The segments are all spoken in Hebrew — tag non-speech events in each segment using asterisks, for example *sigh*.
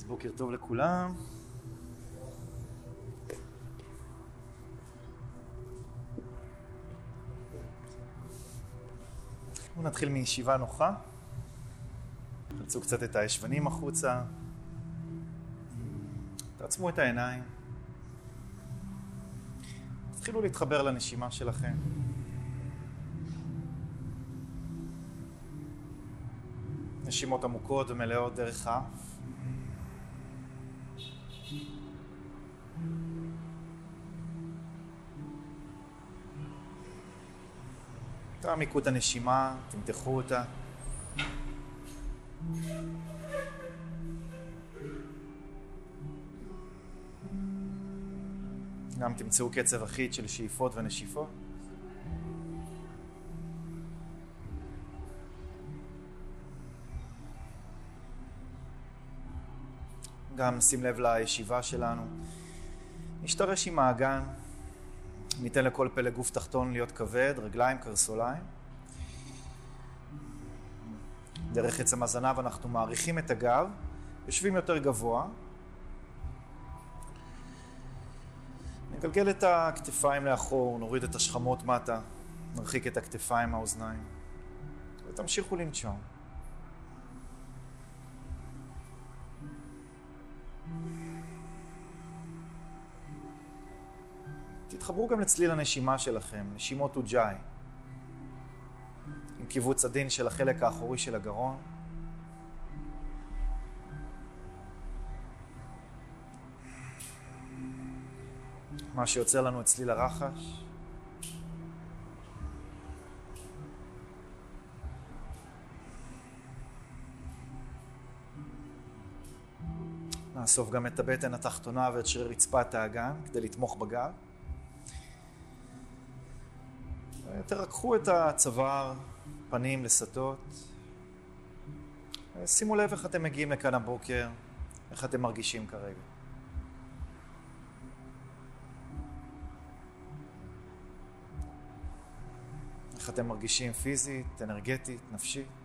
אז בוקר טוב לכולם. בואו נתחיל מישיבה נוחה. תרצו קצת את הישבנים החוצה. תעצמו את העיניים. תתחילו להתחבר לנשימה שלכם. נשימות עמוקות ומלאות דרך האף. תעמיקו את הנשימה, תמתחו אותה. גם תמצאו קצב אחיד של שאיפות ונשיפות. גם שים לב לישיבה שלנו. נשתרש עם האגן, ניתן לכל פלג גוף תחתון להיות כבד, רגליים, קרסוליים. דרך עצם הזנב אנחנו מעריכים את הגב, יושבים יותר גבוה. נגלגל את הכתפיים לאחור, נוריד את השכמות מטה, נרחיק את הכתפיים מהאוזניים, ותמשיכו לנשום. תתחברו גם לצליל הנשימה שלכם, נשימות אוג'אי, עם קיבוץ עדין של החלק האחורי של הגרון. מה שיוצר לנו את צליל הרחש. נאסוף גם את הבטן התחתונה ואת שריר רצפת האגן כדי לתמוך בגב. תרככו את הצוואר, פנים לסטות. שימו לב איך אתם מגיעים לכאן הבוקר, איך אתם מרגישים כרגע. איך אתם מרגישים פיזית, אנרגטית, נפשית.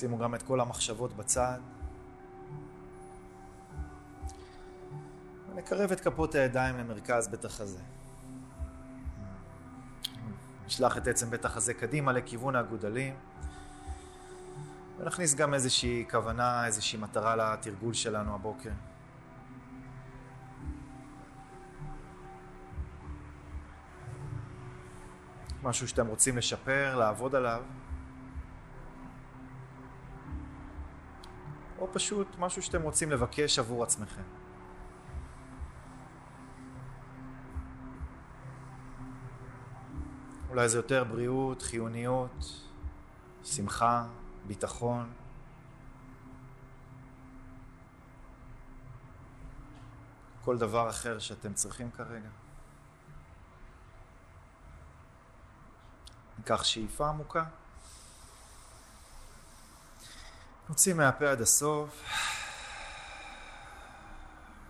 שימו גם את כל המחשבות בצד. ונקרב את כפות הידיים למרכז בית החזה. נשלח את עצם בית החזה קדימה לכיוון האגודלים. ונכניס גם איזושהי כוונה, איזושהי מטרה לתרגול שלנו הבוקר. משהו שאתם רוצים לשפר, לעבוד עליו. או פשוט משהו שאתם רוצים לבקש עבור עצמכם. אולי זה יותר בריאות, חיוניות, שמחה, ביטחון. כל דבר אחר שאתם צריכים כרגע. ניקח שאיפה עמוקה. נוציא מהפה עד הסוף.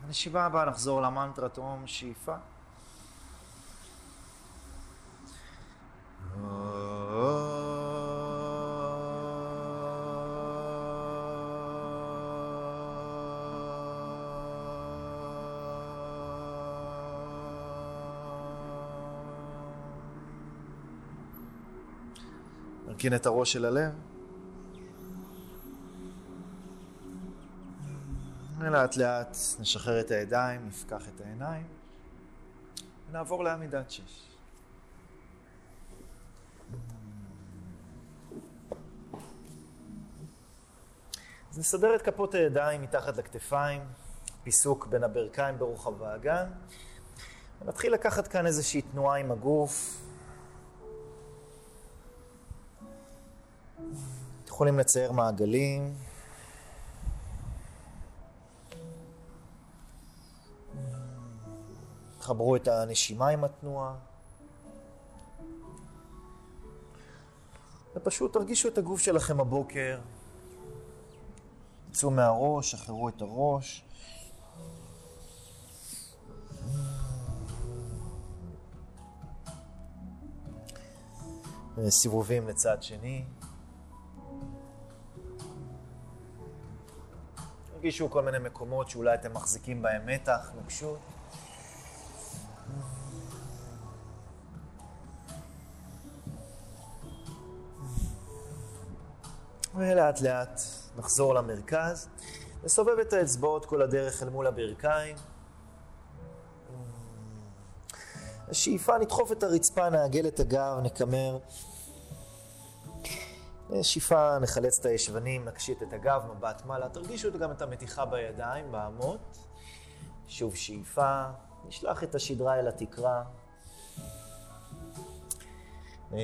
בנשיבה הבאה נחזור למנטרת אום שאיפה. נרכין את הראש של הלב. ולאט לאט נשחרר את הידיים, נפקח את העיניים, ונעבור לעמידת שש. אז נסדר את כפות הידיים מתחת לכתפיים, פיסוק בין הברכיים ברוחב האגן, ונתחיל לקחת כאן איזושהי תנועה עם הגוף. יכולים לצייר מעגלים. תחברו את הנשימה עם התנועה. ופשוט תרגישו את הגוף שלכם הבוקר. יצאו מהראש, שחררו את הראש. סיבובים לצד שני. תרגישו כל מיני מקומות שאולי אתם מחזיקים בהם מתח, נוקשות. ולאט לאט נחזור למרכז, נסובב את האצבעות כל הדרך אל מול הברכיים. השאיפה נדחוף את הרצפה, נעגל את הגב, נקמר. שאיפה, נחלץ את הישבנים, נקשיט את הגב, מבט מעלה. תרגישו גם את המתיחה בידיים, באמות. שוב שאיפה, נשלח את השדרה אל התקרה.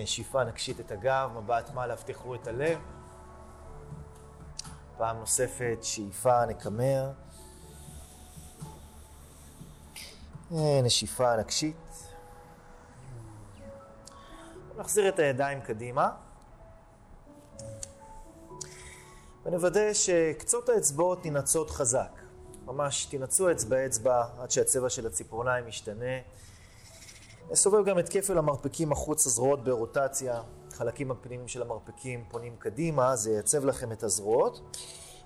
שאיפה, נקשיט את הגב, מבט מעלה, הבטיחו את הלב. פעם נוספת, שאיפה, נקמר. נשיפה, נקשית. נחזיר את הידיים קדימה. ונוודא שקצות האצבעות ננעצות חזק. ממש תנעצו אצבע אצבע עד שהצבע של הציפורניים משתנה. נסובב גם את כפל המרפקים החוצה הזרועות ברוטציה. חלקים הפנימיים של המרפקים פונים קדימה, זה ייצב לכם את הזרועות.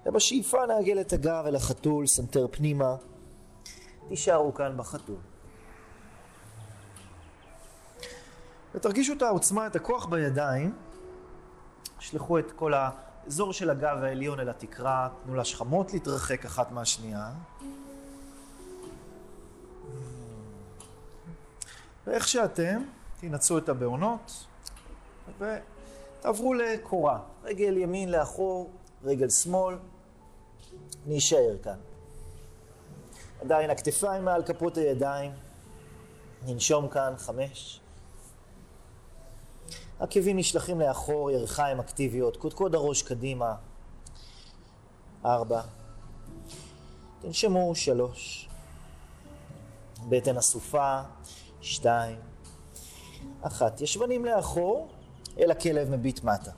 ובשאיפה נעגל את הגב אל החתול, סנטר פנימה. תישארו כאן בחתול. ותרגישו את העוצמה, את הכוח בידיים. שלחו את כל האזור של הגב העליון אל התקרה, תנו לשכמות להתרחק אחת מהשנייה. ואיך שאתם, תנעצו את הבעונות ותעברו לקורה. רגל ימין לאחור, רגל שמאל, נישאר כאן. עדיין הכתפיים מעל כפות הידיים, ננשום כאן, חמש. עקבים נשלחים לאחור, ירכיים אקטיביות, קודקוד הראש קדימה, ארבע. תנשמו, שלוש. בטן אסופה, שתיים. אחת. ישבנים לאחור, אל הכלב מביט מטה.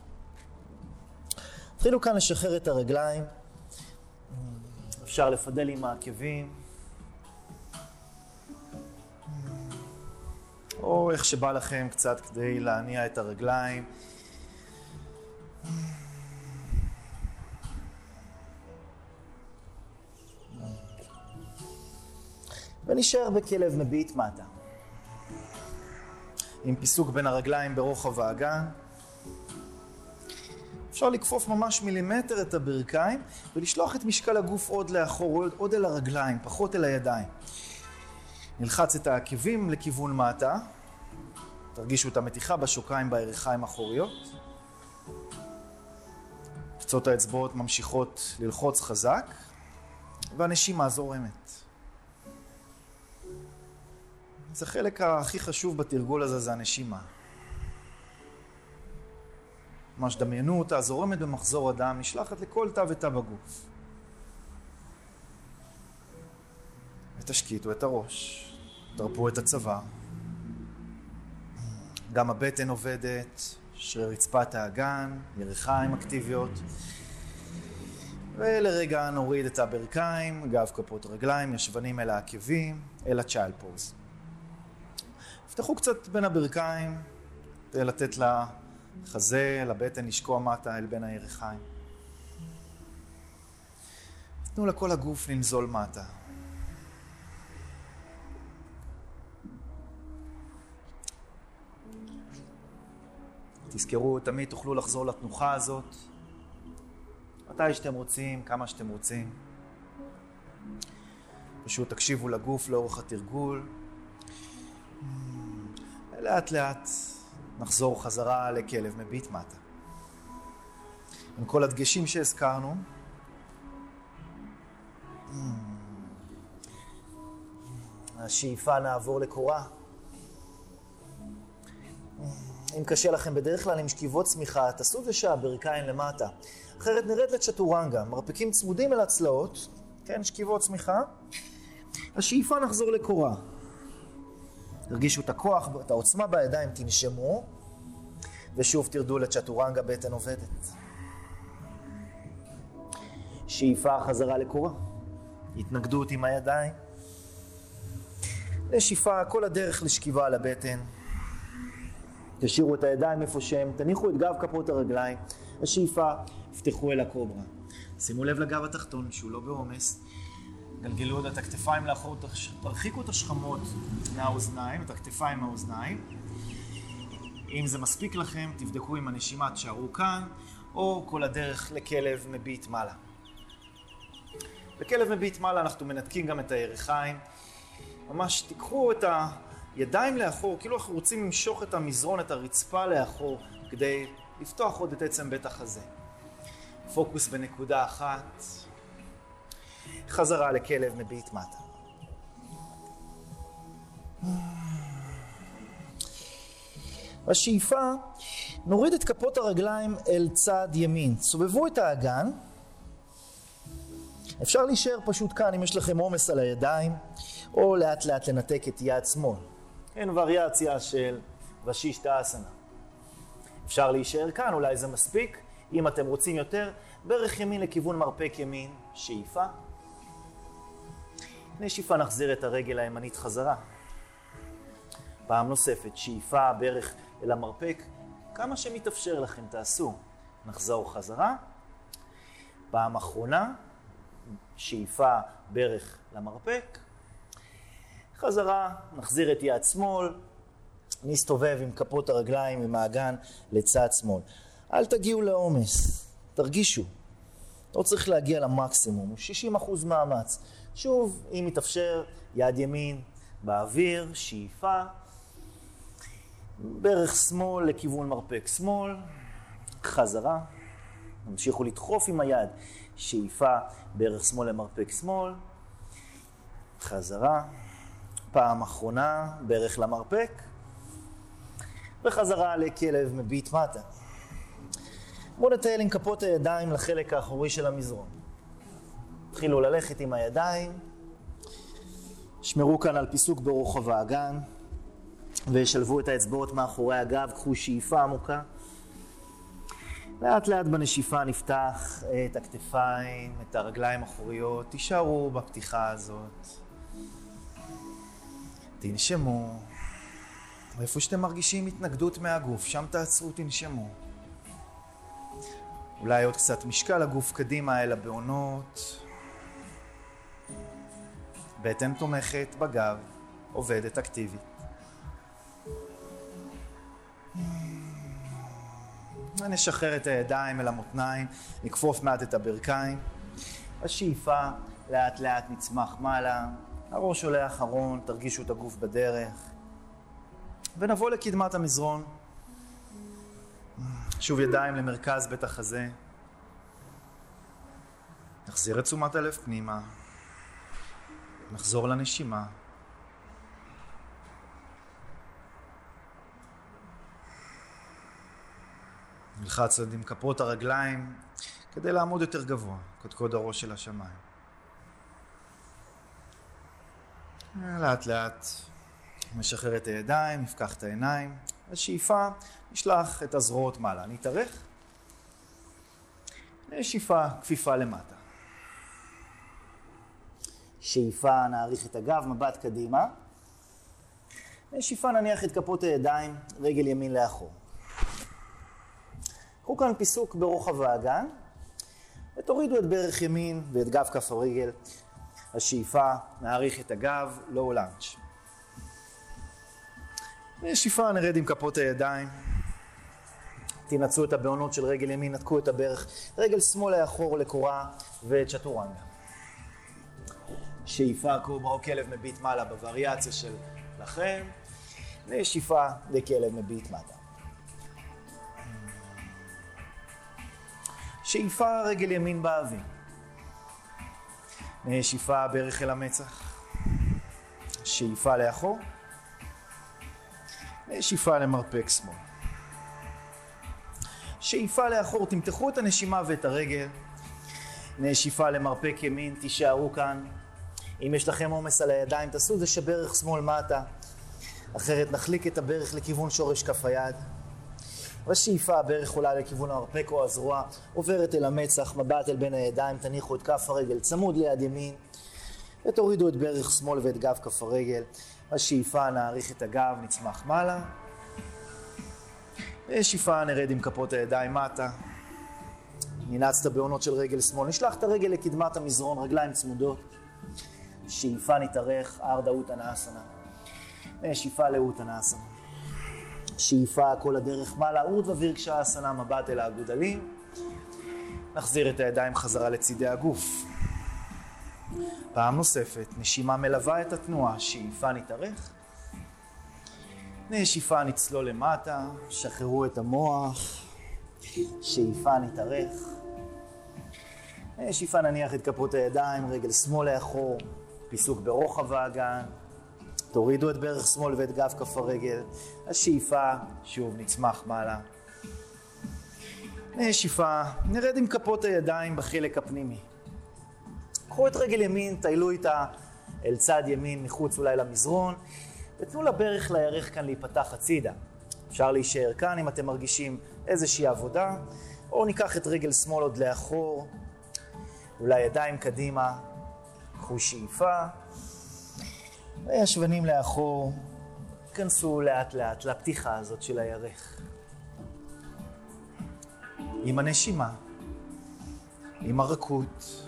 התחילו כאן לשחרר את הרגליים. אפשר לפדל עם העקבים. או איך שבא לכם קצת כדי להניע את הרגליים. ונשאר בכלב מביט מטה. עם פיסוק בין הרגליים ברוחב האגן. אפשר לכפוף ממש מילימטר את הברכיים ולשלוח את משקל הגוף עוד לאחור, עוד אל הרגליים, פחות אל הידיים. נלחץ את העקבים לכיוון מטה, תרגישו את המתיחה בשוקיים בירכיים האחוריות. קצות האצבעות ממשיכות ללחוץ חזק, והנשימה זורמת. זה החלק הכי חשוב בתרגול הזה, זה הנשימה. ממש דמיינו אותה, זורמת במחזור הדם, נשלחת לכל תא ותא בגוף. ותשקיטו את הראש, תרפו את הצוואר. גם הבטן עובדת, שרי רצפת האגן, ירכיים אקטיביות. ולרגע נוריד את הברכיים, גב כפות רגליים, ישבנים אל העקבים, אל הצ'יילד פוז. פתחו קצת בין הברכיים, לתת לחזה, לבטן, לשקוע מטה אל בין הירכיים. תנו לכל הגוף לנזול מטה. תזכרו, תמיד תוכלו לחזור לתנוחה הזאת, מתי שאתם רוצים, כמה שאתם רוצים. פשוט תקשיבו לגוף לאורך התרגול. לאט לאט נחזור חזרה לכלב מביט מטה. עם כל הדגשים שהזכרנו. השאיפה נעבור לקורה. אם קשה לכם בדרך כלל עם שכיבות צמיחה, תעשו זה שהברכיים למטה. אחרת נרד לצ'טורנגה, מרפקים צמודים אל הצלעות, כן, שכיבות צמיחה. השאיפה נחזור לקורה. תרגישו את הכוח, את העוצמה בידיים, תנשמו, ושוב תרדו לצ'טורנגה, בטן עובדת. שאיפה חזרה לקורה. התנגדות עם הידיים. לשאיפה כל הדרך לשכיבה על הבטן. תשאירו את הידיים איפה שהם, תניחו את גב כפות הרגליים, השאיפה, יפתחו אל הקוברה. שימו לב לגב התחתון שהוא לא בעומס, גלגלו את הכתפיים לאחור, תרחיקו את השכמות מהאוזניים, את הכתפיים מהאוזניים. אם זה מספיק לכם, תבדקו עם הנשימה, תשארו כאן, או כל הדרך לכלב מביט מעלה. בכלב מביט מעלה אנחנו מנתקים גם את הירכיים. ממש תיקחו את הידיים לאחור, כאילו אנחנו רוצים למשוך את המזרון, את הרצפה לאחור, כדי לפתוח עוד את עצם בית החזה. פוקוס בנקודה אחת, חזרה לכלב מביט מטה. בשאיפה נוריד את כפות הרגליים אל צד ימין. סובבו את האגן. אפשר להישאר פשוט כאן אם יש לכם עומס על הידיים, או לאט לאט לנתק את יד שמאל. אין וריאציה של ושישתא אסנה. אפשר להישאר כאן, אולי זה מספיק. אם אתם רוצים יותר, ברך ימין לכיוון מרפק ימין, שאיפה. נשיפה נחזיר את הרגל הימנית חזרה. פעם נוספת, שאיפה, ברך אל המרפק, כמה שמתאפשר לכם תעשו. נחזור חזרה. פעם אחרונה, שאיפה, ברך למרפק. חזרה, נחזיר את יד שמאל, נסתובב עם כפות הרגליים עם האגן לצד שמאל. אל תגיעו לעומס, תרגישו. לא צריך להגיע למקסימום, הוא 60% מאמץ. שוב, אם מתאפשר, יד ימין באוויר, שאיפה, ברך שמאל לכיוון מרפק שמאל, חזרה, תמשיכו לדחוף עם היד, שאיפה, ברך שמאל למרפק שמאל, חזרה, פעם אחרונה, ברך למרפק, וחזרה לכלב מביט מטה. בואו נטייל עם כפות הידיים לחלק האחורי של המזרון. התחילו ללכת עם הידיים, שמרו כאן על פיסוק ברוחב האגן, ושלבו את האצבעות מאחורי הגב, קחו שאיפה עמוקה. לאט לאט בנשיפה נפתח את הכתפיים, את הרגליים האחוריות, תישארו בפתיחה הזאת. תנשמו. ואיפה שאתם מרגישים התנגדות מהגוף, שם תעצרו, תנשמו. אולי עוד קצת משקל הגוף קדימה אל הבעונות. בטן תומכת בגב, עובדת אקטיבית. נשחרר את הידיים אל המותניים, נכפוף מעט את הברכיים. השאיפה, לאט לאט נצמח מעלה, הראש עולה אחרון, תרגישו את הגוף בדרך. ונבוא לקדמת המזרון. שוב ידיים למרכז בית החזה. נחזיר את תשומת הלב פנימה. נחזור לנשימה. נלחץ עוד עם כפות הרגליים כדי לעמוד יותר גבוה, קודקוד הראש של השמיים. לאט לאט משחרר את הידיים, נפקח את העיניים. השאיפה, נשלח את הזרועות מעלה. נתארך. נשיפה, כפיפה למטה. שאיפה, נאריך את הגב, מבט קדימה. נשיפה, נניח את כפות הידיים, רגל ימין לאחור. קחו כאן פיסוק ברוחב האגן, ותורידו את ברך ימין ואת גב כף הרגל. השאיפה, נאריך את הגב, לואו לאנץ'. שאיפה, נרד עם כפות הידיים. תנעצו את הבעונות של רגל ימין, נתקו את הברך. רגל שמאל לאחור לקורה וצ'טורנגה. שאיפה, קוברה או כלב מביט מעלה בווריאציה של לכם. ושאיפה לכלב מביט מטה. שאיפה רגל ימין באוויר. נשיפה ברך אל המצח. שאיפה לאחור. נשיפה למרפק שמאל. שאיפה לאחור, תמתחו את הנשימה ואת הרגל. נשיפה למרפק ימין, תישארו כאן. אם יש לכם עומס על הידיים, תעשו את זה שברך שמאל מטה. אחרת נחליק את הברך לכיוון שורש כף היד. בשאיפה הברך עולה לכיוון המרפק או הזרוע, עוברת אל המצח, מבט אל בין הידיים, תניחו את כף הרגל צמוד ליד ימין, ותורידו את ברך שמאל ואת גב כף הרגל. בשאיפה נאריך את הגב, נצמח מעלה. שאיפה נרד עם כפות הידיים מטה. ננעצת בעונות של רגל שמאל. נשלח את הרגל לקדמת המזרון, רגליים צמודות. שאיפה נתארך, ארדה אוטנה אסנה. שאיפה לאוטנה אסנה. שאיפה כל הדרך מעלה, אורדווה וירקשה אסנה, מבט אל האגודלים. נחזיר את הידיים חזרה לצידי הגוף. פעם נוספת, נשימה מלווה את התנועה, שאיפה נתארך. נשיפה נצלול למטה, שחררו את המוח, שאיפה נתארך. נשיפה נניח את כפות הידיים, רגל שמאל לאחור, פיסוק ברוחב האגן, תורידו את ברך שמאל ואת גב כף הרגל, השאיפה, שוב נצמח מעלה. נשיפה, נרד עם כפות הידיים בחלק הפנימי. קחו את רגל ימין, טיילו איתה אל צד ימין מחוץ אולי למזרון, ותנו לברך לירך כאן להיפתח הצידה. אפשר להישאר כאן אם אתם מרגישים איזושהי עבודה, או ניקח את רגל שמאל עוד לאחור, אולי ידיים קדימה, קחו שאיפה, והשבנים לאחור, כנסו לאט לאט לפתיחה הזאת של הירך. עם הנשימה, עם הרכות.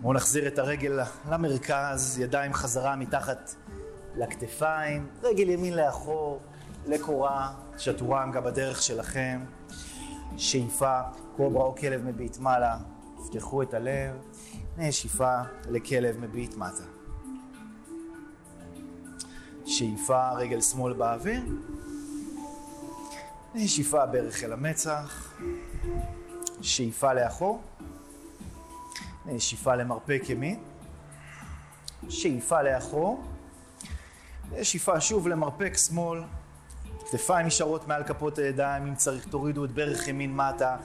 בואו נחזיר את הרגל למרכז, ידיים חזרה מתחת לכתפיים, רגל ימין לאחור, לקורה, שטורנגה בדרך שלכם, שאיפה, קוברה או כלב מביט מעלה, תפתחו את הלב, נשיפה לכלב מביט מטה. שאיפה, רגל שמאל באוויר, נשיפה ברך אל המצח, שאיפה לאחור, שאיפה למרפק ימין, שאיפה לאחור, שאיפה שוב למרפק שמאל, כתפיים נשארות מעל כפות הידיים, אם צריך תורידו את ברך ימין מטה,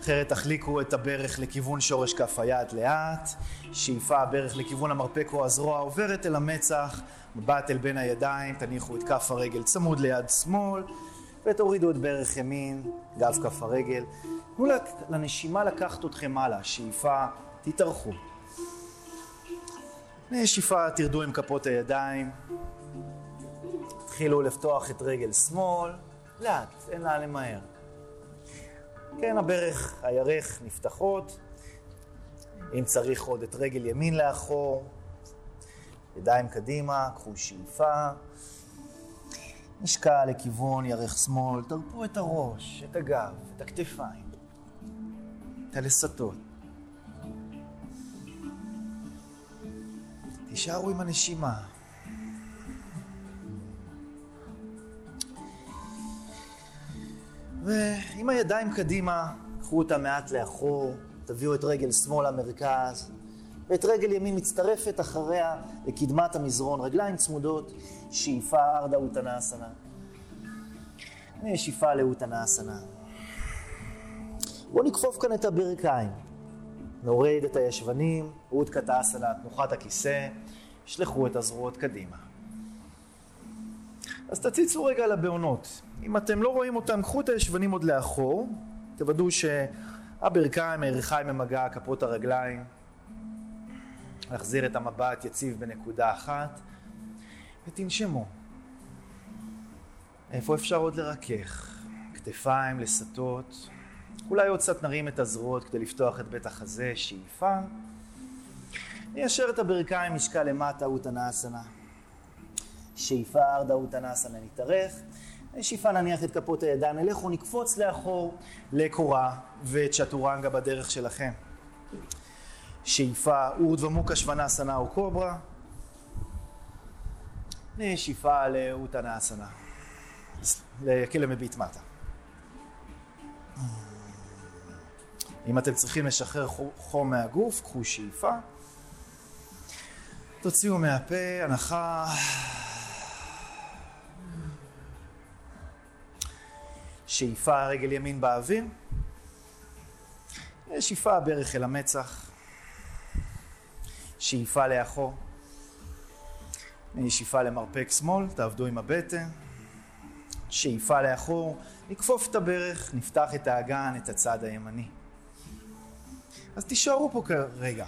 אחרת תחליקו את הברך לכיוון שורש כף היד לאט, שאיפה הברך לכיוון המרפק או הזרוע עוברת אל המצח, מבט אל בין הידיים, תניחו את כף הרגל צמוד ליד שמאל, ותורידו את ברך ימין, גב כף הרגל. תנו לנשימה לקחת אתכם הלאה, שאיפה תתארחו. נשיפה, תרדו עם כפות הידיים. תתחילו לפתוח את רגל שמאל, לאט, אין לה למהר. כן, הברך, הירך נפתחות. אם צריך עוד את רגל ימין לאחור, ידיים קדימה, קחו שאיפה. נשקע לכיוון ירך שמאל, תרפו את הראש, את הגב, את הכתפיים, את הלסתות. תישארו עם הנשימה. ועם הידיים קדימה, קחו אותה מעט לאחור, תביאו את רגל שמאל למרכז, ואת רגל ימין מצטרפת אחריה לקדמת המזרון, רגליים צמודות, שאיפה ארדה אוטנאסנה. שאיפה לאוטנאסנה. בואו נכפוף כאן את הברכיים. נוריד את הישבנים, אודקה אסנה, תנוחת הכיסא, שלחו את הזרועות קדימה. אז תציצו רגע לבעונות. אם אתם לא רואים אותם, קחו את הישבנים עוד לאחור, תוודאו שהברכיים, הירכיים במגע, כפות הרגליים. להחזיר את המבט יציב בנקודה אחת, ותנשמו. איפה אפשר עוד לרכך? כתפיים, לסטות. אולי עוד קצת נרים את הזרועות כדי לפתוח את בית החזה, שאיפה. ניישר את הברכיים, משקע למטה, אוטנאסנה. שאיפה, ארדה אוטנאסנה, נתארך. שאיפה נניח את כפות הידיים, נלך ונקפוץ לאחור לקורה ואת צ'טורנגה בדרך שלכם. שאיפה, אורד ומוקה שוונסנה או קוברה. נשיפה לאוטנאסנה, לכלא מביט מטה. אם אתם צריכים לשחרר חום מהגוף, קחו שאיפה. תוציאו מהפה, הנחה. שאיפה רגל ימין באוויר. שאיפה ברך אל המצח. שאיפה לאחור. שאיפה למרפק שמאל, תעבדו עם הבטן. שאיפה לאחור, נכפוף את הברך, נפתח את האגן, את הצד הימני. אז תישארו פה כרגע.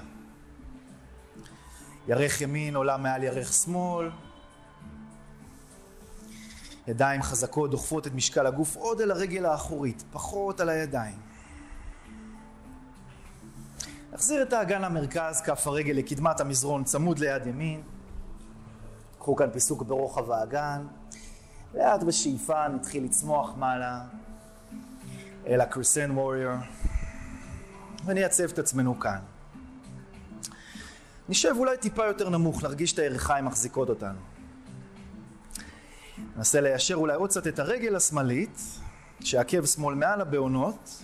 ירך ימין עולה מעל ירך שמאל. ידיים חזקות דוחפות את משקל הגוף עוד אל הרגל האחורית, פחות על הידיים. נחזיר את האגן למרכז, כף הרגל לקדמת המזרון צמוד ליד ימין. קחו כאן פיסוק ברוחב האגן. לאט בשאיפה נתחיל לצמוח מעלה אל הקרסן ווריור ונייצב את עצמנו כאן. נשב אולי טיפה יותר נמוך, נרגיש את הירכיים מחזיקות אותנו. ננסה ליישר אולי עוד קצת את הרגל השמאלית, שעקב שמאל מעל הבעונות,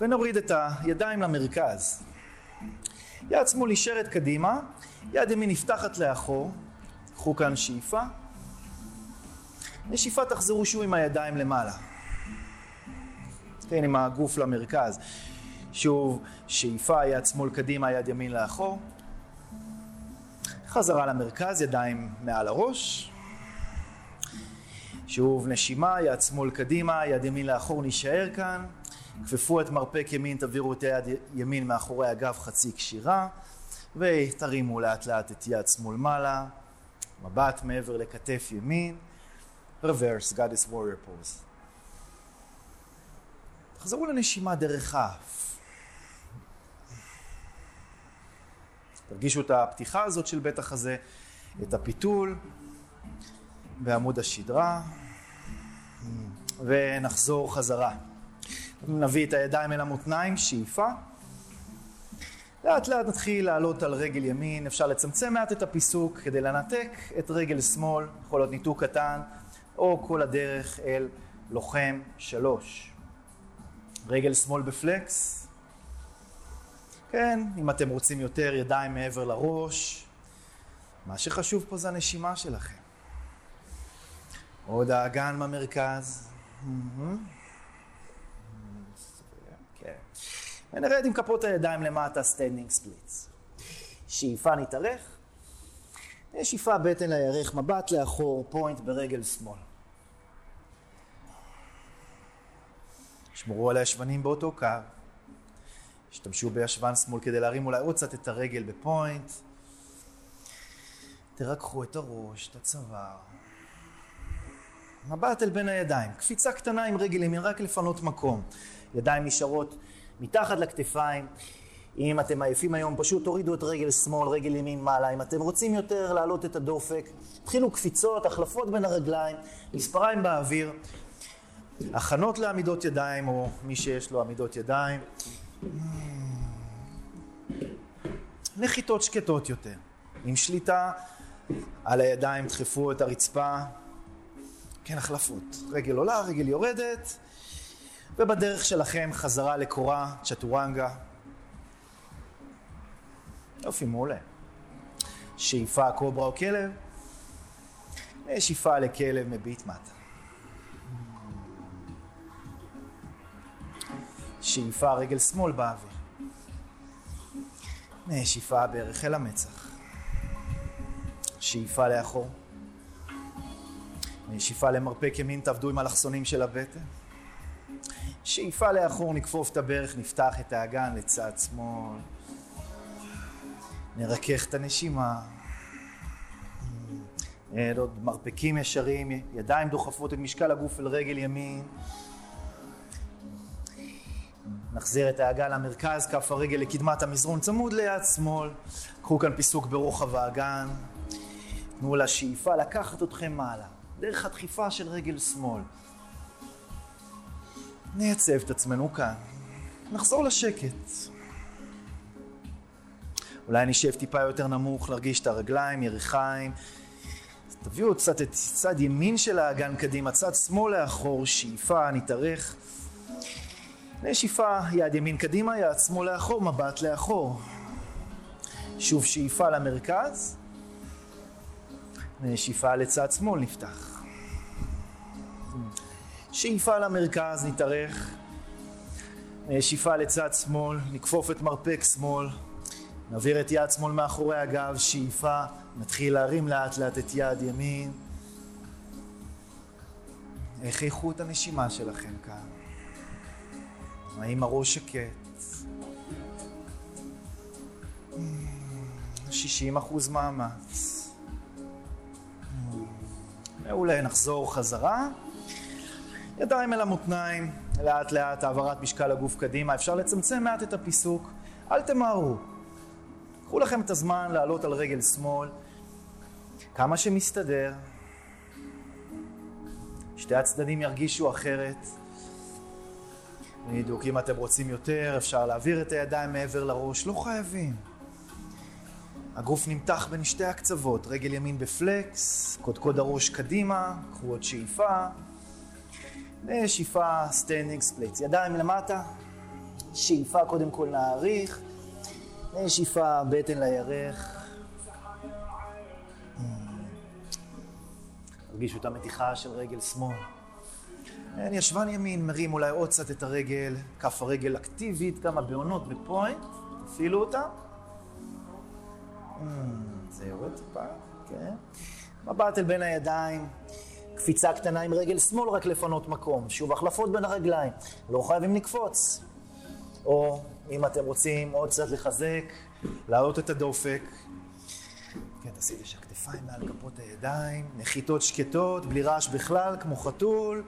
ונוריד את הידיים למרכז. יד שמאל נשארת קדימה, יד ימין נפתחת לאחור, קחו כאן שאיפה. נשיפה תחזרו שוב עם הידיים למעלה. כן, עם הגוף למרכז. שוב, שאיפה, יד שמאל קדימה, יד ימין לאחור. חזרה למרכז, ידיים מעל הראש. שוב נשימה, יד שמאל קדימה, יד ימין לאחור, נשאר כאן. כפפו את מרפק ימין, תעבירו את היד ימין מאחורי הגב חצי קשירה, ותרימו לאט לאט את יד שמאל מעלה, מבט מעבר לכתף ימין, reverse, goddess warrior pose. תחזרו לנשימה דרך האף. תרגישו את הפתיחה הזאת של בית החזה, את הפיתול בעמוד השדרה, ונחזור חזרה. נביא את הידיים אל המותניים, שאיפה. לאט לאט נתחיל לעלות על רגל ימין, אפשר לצמצם מעט את הפיסוק כדי לנתק את רגל שמאל, יכול להיות ניתוק קטן, או כל הדרך אל לוחם שלוש. רגל שמאל בפלקס. כן, אם אתם רוצים יותר ידיים מעבר לראש. מה שחשוב פה זה הנשימה שלכם. עוד האגן במרכז. כן. ונרד עם כפות הידיים למטה, standing splits. שאיפה נתארך. נשיפה בטן לירך, מבט לאחור, point ברגל שמאל. שמרו על הישבנים באותו קו. השתמשו בישבן שמאל כדי להרים אולי עוד קצת את הרגל ב point. תרככו את הראש, את הצוואר. מבט אל בין הידיים. קפיצה קטנה עם רגל ימין, רק לפנות מקום. ידיים נשארות מתחת לכתפיים. אם אתם עייפים היום, פשוט תורידו את רגל שמאל, רגל ימין מעלה. אם אתם רוצים יותר להעלות את הדופק, תתחילו קפיצות, החלפות בין הרגליים, מספריים באוויר. הכנות לעמידות ידיים, או מי שיש לו עמידות ידיים. נחיתות שקטות יותר. עם שליטה על הידיים, דחפו את הרצפה. כן, החלפות. רגל עולה, רגל יורדת, ובדרך שלכם חזרה לקורה, צ'טורנגה. יופי, מעולה. שאיפה קוברה או כלב, ושאיפה לכלב מביט מטה. שאיפה רגל שמאל באוויר. נשיפה בערך אל המצח. שאיפה לאחור. נשיפה למרפק ימין, תעבדו עם אלכסונים של הבטן. שאיפה לאחור, נכפוף את הברך, נפתח את האגן לצד שמאל. נרכך את הנשימה. עוד מרפקים ישרים, ידיים דוחפות את משקל הגוף אל רגל ימין. נחזיר את האגן למרכז, כף הרגל לקדמת המזרון צמוד ליד שמאל. קחו כאן פיסוק ברוחב האגן. תנו לשאיפה לקחת אתכם מעלה, דרך הדחיפה של רגל שמאל. נייצב את עצמנו כאן. נחזור לשקט. אולי נשב טיפה יותר נמוך, להרגיש את הרגליים, ירכיים. תביאו קצת את צד ימין של האגן קדימה, צד שמאל לאחור, שאיפה, נתארך. נשיפה, יד ימין קדימה, יד שמאל לאחור, מבט לאחור. שוב שאיפה למרכז. נשיפה לצד שמאל נפתח. שאיפה למרכז, נתארך. נשיפה לצד שמאל, נכפוף את מרפק שמאל. נעביר את יד שמאל מאחורי הגב, שאיפה. נתחיל להרים לאט לאט את יד ימין. איך איכות הנשימה שלכם כאן? האם הראש שקט? 60 אחוז מאמץ. מעולה, נחזור חזרה. ידיים אל המותניים, לאט לאט העברת משקל הגוף קדימה. אפשר לצמצם מעט את הפיסוק, אל תמהרו. קחו לכם את הזמן לעלות על רגל שמאל, כמה שמסתדר. שתי הצדדים ירגישו אחרת. בדיוק, אם אתם רוצים יותר, אפשר להעביר את הידיים מעבר לראש, לא חייבים. הגוף נמתח בין שתי הקצוות, רגל ימין ב flex, קודקוד הראש קדימה, קחו עוד שאיפה, ונשיפה standing splits. ידיים למטה, שאיפה קודם כל נאריך, ושאיפה בטן לירך. תרגישו את המתיחה של רגל שמאל. אני ישבן ימין, מרים אולי עוד קצת את הרגל, כף הרגל אקטיבית, כמה בעונות בפוינט, תפעילו אותה. זה יורד טיפה, כן. מבט אל בין הידיים, קפיצה קטנה עם רגל שמאל רק לפנות מקום. שוב, החלפות בין הרגליים, לא חייבים לקפוץ. או אם אתם רוצים עוד קצת לחזק, להעלות את הדופק. כן, תעשי את שהכתפיים מעל כפות הידיים, נחיתות שקטות, בלי רעש בכלל, כמו חתול.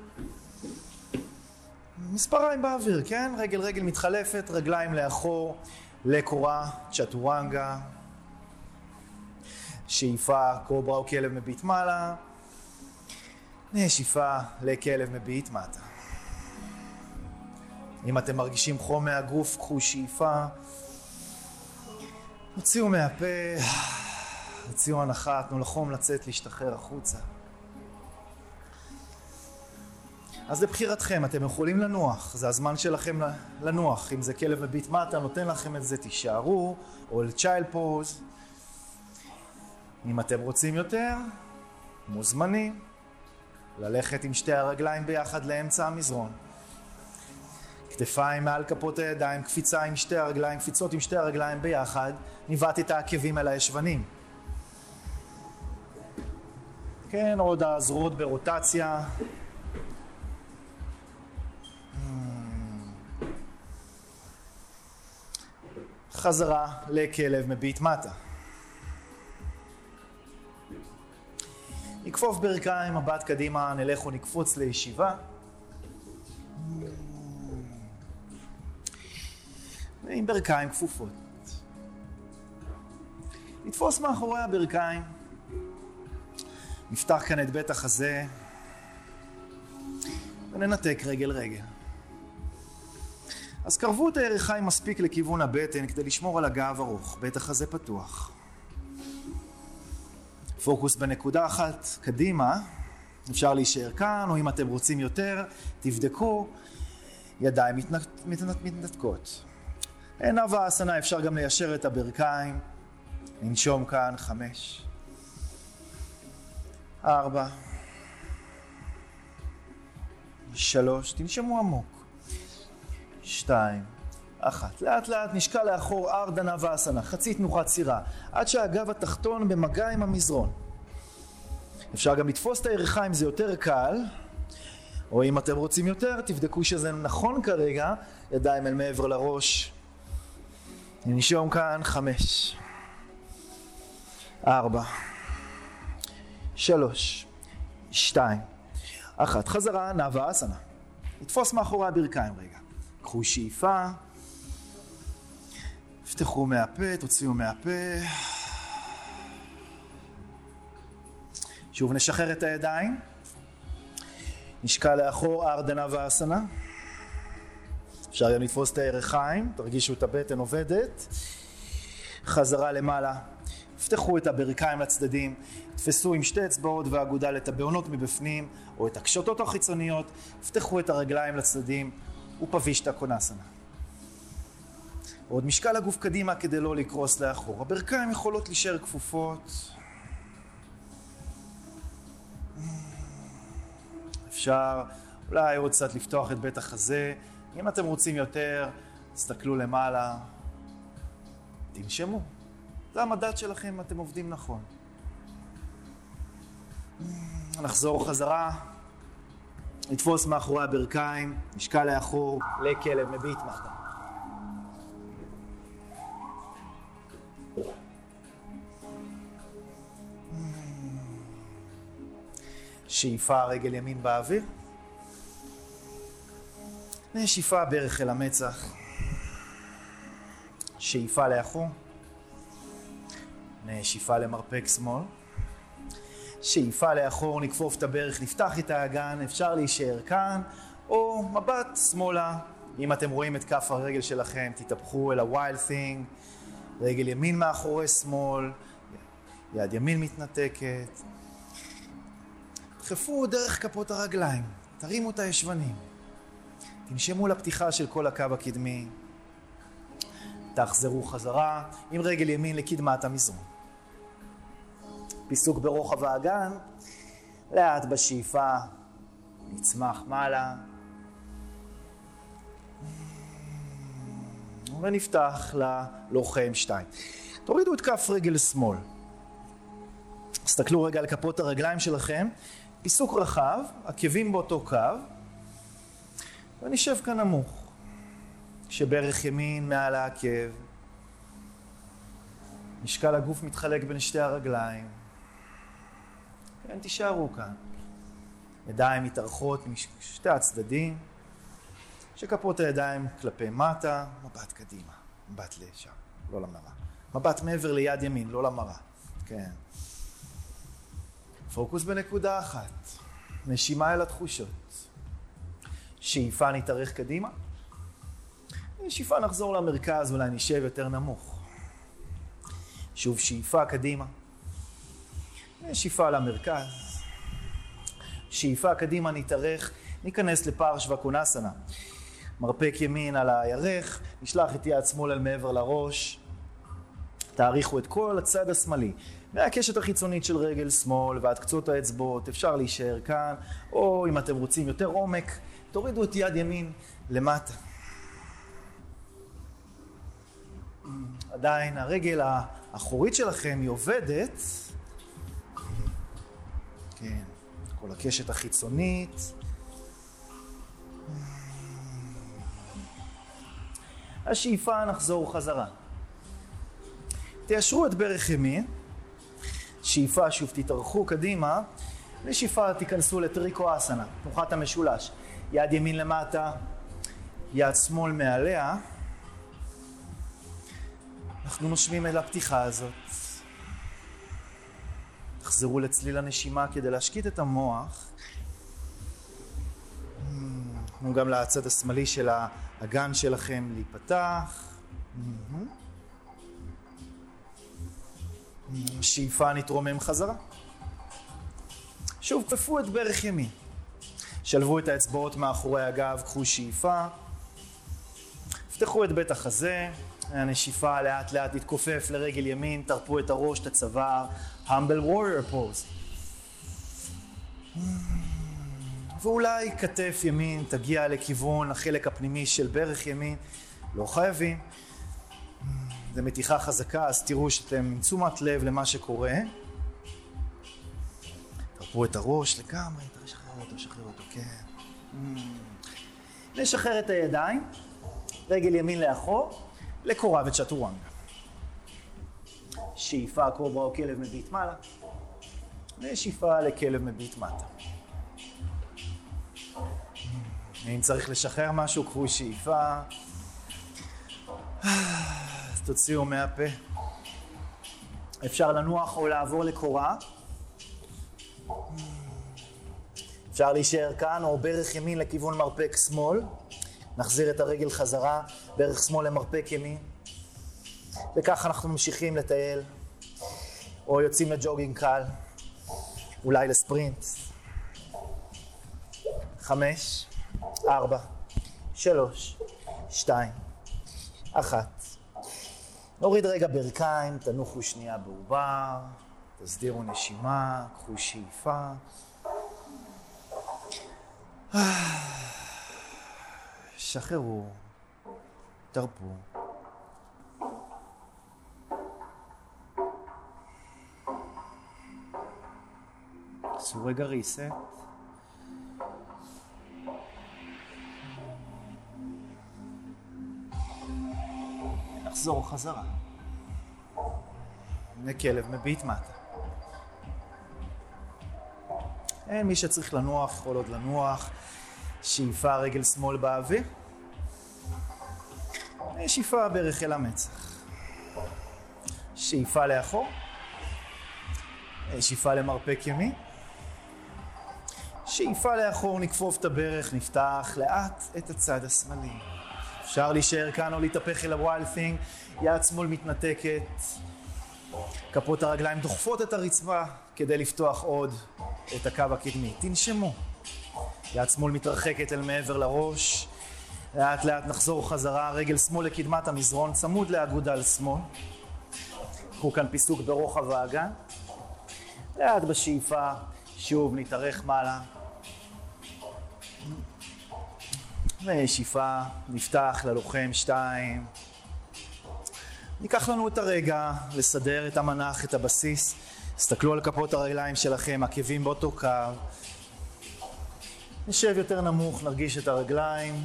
מספריים באוויר, כן? רגל רגל מתחלפת, רגליים לאחור, לקורה, צ'טורנגה, שאיפה, קוברה או כלב מביט מעלה, נשיפה לכלב מביט מטה. אם אתם מרגישים חום מהגוף, קחו שאיפה, הוציאו מהפה, הוציאו הנחה, תנו לחום לצאת, להשתחרר החוצה. אז לבחירתכם, אתם יכולים לנוח, זה הזמן שלכם לנוח. אם זה כלב מביט מטה, נותן לכם את זה, תישארו, או לצ'יילד פוז. אם אתם רוצים יותר, מוזמנים ללכת עם שתי הרגליים ביחד לאמצע המזרון. כתפיים מעל כפות הידיים, קפיצה עם שתי הרגליים, קפיצות עם שתי הרגליים ביחד, ניווט את העקבים אל הישבנים. כן, עוד הזרועות ברוטציה. חזרה לכלב מביט מטה. נכפוף ברכיים, מבט קדימה, נלך ונקפוץ לישיבה. עם ברכיים כפופות. נתפוס מאחורי הברכיים, נפתח כאן את בית החזה וננתק רגל רגל. אז קרבו את הירכיים מספיק לכיוון הבטן כדי לשמור על הגב ארוך, בית החזה פתוח. פוקוס בנקודה אחת קדימה, אפשר להישאר כאן, או אם אתם רוצים יותר, תבדקו, ידיים מתנק... מתנק... מתנתקות. אין אבה אסנה, אפשר גם ליישר את הברכיים, לנשום כאן, חמש, ארבע, שלוש, תנשמו עמוק, שתיים, אחת. לאט לאט נשקע לאחור ארדנה ואסנה, חצי תנוחת סירה, עד שהגב התחתון במגע עם המזרון. אפשר גם לתפוס את הירכיים, זה יותר קל, או אם אתם רוצים יותר, תבדקו שזה נכון כרגע, ידיים אל מעבר לראש. ננשום כאן חמש, ארבע, שלוש, שתיים, אחת. חזרה, נאווה אסנה. לתפוס מאחורי הברכיים רגע. קחו שאיפה. תפתחו מהפה, תוציאו מהפה. שוב נשחרר את הידיים. נשקע לאחור ארדנה ואסנה. אפשר גם לתפוס את הירכיים, תרגישו את הבטן עובדת. חזרה למעלה. פתחו את הברכיים לצדדים, תפסו עם שתי אצבעות והאגודל את הבעונות מבפנים, או את הקשתות החיצוניות, פתחו את הרגליים לצדדים, ופבישתא קונסנה. עוד משקל הגוף קדימה כדי לא לקרוס לאחור. הברכיים יכולות להישאר כפופות. אפשר אולי עוד קצת לפתוח את בית החזה. אם אתם רוצים יותר, תסתכלו למעלה, תנשמו. זה המדד שלכם אתם עובדים נכון. נחזור חזרה, לתפוס מאחורי הברכיים, משקל לאחור, לכלב מביט מחתה. שאיפה רגל ימין באוויר. ושאיפה ברך אל המצח. שאיפה לאחור. נשיפה למרפק שמאל. שאיפה לאחור, נכפוף את הברך, נפתח את האגן, אפשר להישאר כאן, או מבט שמאלה. אם אתם רואים את כף הרגל שלכם, תתהפכו אל ה-wild thing, רגל ימין מאחורי שמאל, יד ימין מתנתקת. דחפו דרך כפות הרגליים, תרימו את הישבנים. תנשמו לפתיחה של כל הקו הקדמי. תחזרו חזרה עם רגל ימין לקדמת המזרון. פיסוק ברוחב האגן, לאט בשאיפה נצמח מעלה. ונפתח ללוחם שתיים. תורידו את כף רגל שמאל. תסתכלו רגע על כפות הרגליים שלכם, פיסוק רחב, עקבים באותו קו, ונשב כאן נמוך. כשברך ימין מעל העקב, משקל הגוף מתחלק בין שתי הרגליים. כן, תישארו כאן. ידיים מתארחות משתי הצדדים, שכפות הידיים כלפי מטה, מבט קדימה, מבט לשם, לא למראה. מבט מעבר ליד ימין, לא למראה. כן. פוקוס בנקודה אחת, נשימה אל התחושות. שאיפה נתארך קדימה, נשיפה נחזור למרכז, אולי נשב יותר נמוך. שוב שאיפה קדימה, נשיפה למרכז. שאיפה קדימה נתארך, ניכנס לפרש וקונסנה. מרפק ימין על הירך, נשלח את יד שמאל אל מעבר לראש, תאריכו את כל הצד השמאלי. מהקשת החיצונית של רגל שמאל ועד קצות האצבעות, אפשר להישאר כאן, או אם אתם רוצים יותר עומק, תורידו את יד ימין למטה. עדיין הרגל האחורית שלכם היא עובדת, כן, כל הקשת החיצונית. השאיפה נחזור חזרה. תיישרו את ברך ימין, שאיפה שוב תתארכו קדימה, ושאיפה תיכנסו לטריקו אסנה, תנוחת המשולש. יד ימין למטה, יד שמאל מעליה. אנחנו נושמים אל הפתיחה הזאת. תחזרו לצליל הנשימה כדי להשקיט את המוח. תנו גם לצד השמאלי של האגן שלכם להיפתח. שאיפה נתרומם חזרה. שוב, כפפו את ברך ימין. שלבו את האצבעות מאחורי הגב, קחו שאיפה. פתחו את בית החזה, הנשיפה לאט לאט תתכופף לרגל ימין, תרפו את הראש, את הצוואר, humble warrior pose. ואולי כתף ימין תגיע לכיוון החלק הפנימי של ברך ימין, לא חייבים. זו מתיחה חזקה, אז תראו שאתם עם תשומת לב למה שקורה. תרפו את הראש לגמרי, תשחרר אותו, שחרר אותו, כן. נשחרר את הידיים, רגל ימין לאחור, לקורה וצ'טורנגה. שאיפה קוברה או כלב מביט מעלה, ושאיפה לכלב מביט מטה. אם צריך לשחרר משהו, קחו שאיפה. אז תוציאו מהפה. אפשר לנוח או לעבור לקורה. אפשר להישאר כאן, או ברך ימין לכיוון מרפק שמאל. נחזיר את הרגל חזרה, ברך שמאל למרפק ימין. וככה אנחנו ממשיכים לטייל, או יוצאים לג'וגינג קל, אולי לספרינט. חמש, ארבע, שלוש, שתיים, אחת. נוריד רגע ברכיים, תנוחו שנייה בעובר, תסדירו נשימה, קחו שאיפה. *sighs* שחררו, תרפו. עשו רגע ריסט. נחזור חזרה. הנה כלב מביט מטה. אין מי שצריך לנוח, יכול עוד לנוח. שאיפה רגל שמאל באוויר. שאיפה ברך אל המצח. שאיפה לאחור. שאיפה למרפק ימין. שאיפה לאחור, נכפוף את הברך, נפתח לאט את הצד השמאלי. אפשר להישאר כאן או להתהפך אל הווילד תינג, יד שמאל מתנתקת, כפות הרגליים דוחפות את הרצפה כדי לפתוח עוד את הקו הקדמי. תנשמו. יד שמאל מתרחקת אל מעבר לראש, לאט לאט נחזור חזרה, רגל שמאל לקדמת המזרון, צמוד לאגודל שמאל. קחו כאן פיסוק ברוחב האגן. לאט בשאיפה, שוב נתארך מעלה. ושאיפה, נפתח ללוחם שתיים. ניקח לנו את הרגע לסדר את המנח, את הבסיס. תסתכלו על כפות הרגליים שלכם, עקבים באותו קו. נשב יותר נמוך, נרגיש את הרגליים.